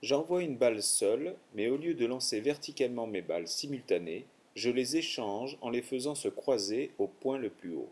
J'envoie une balle seule, mais au lieu de lancer verticalement mes balles simultanées, je les échange en les faisant se croiser au point le plus haut.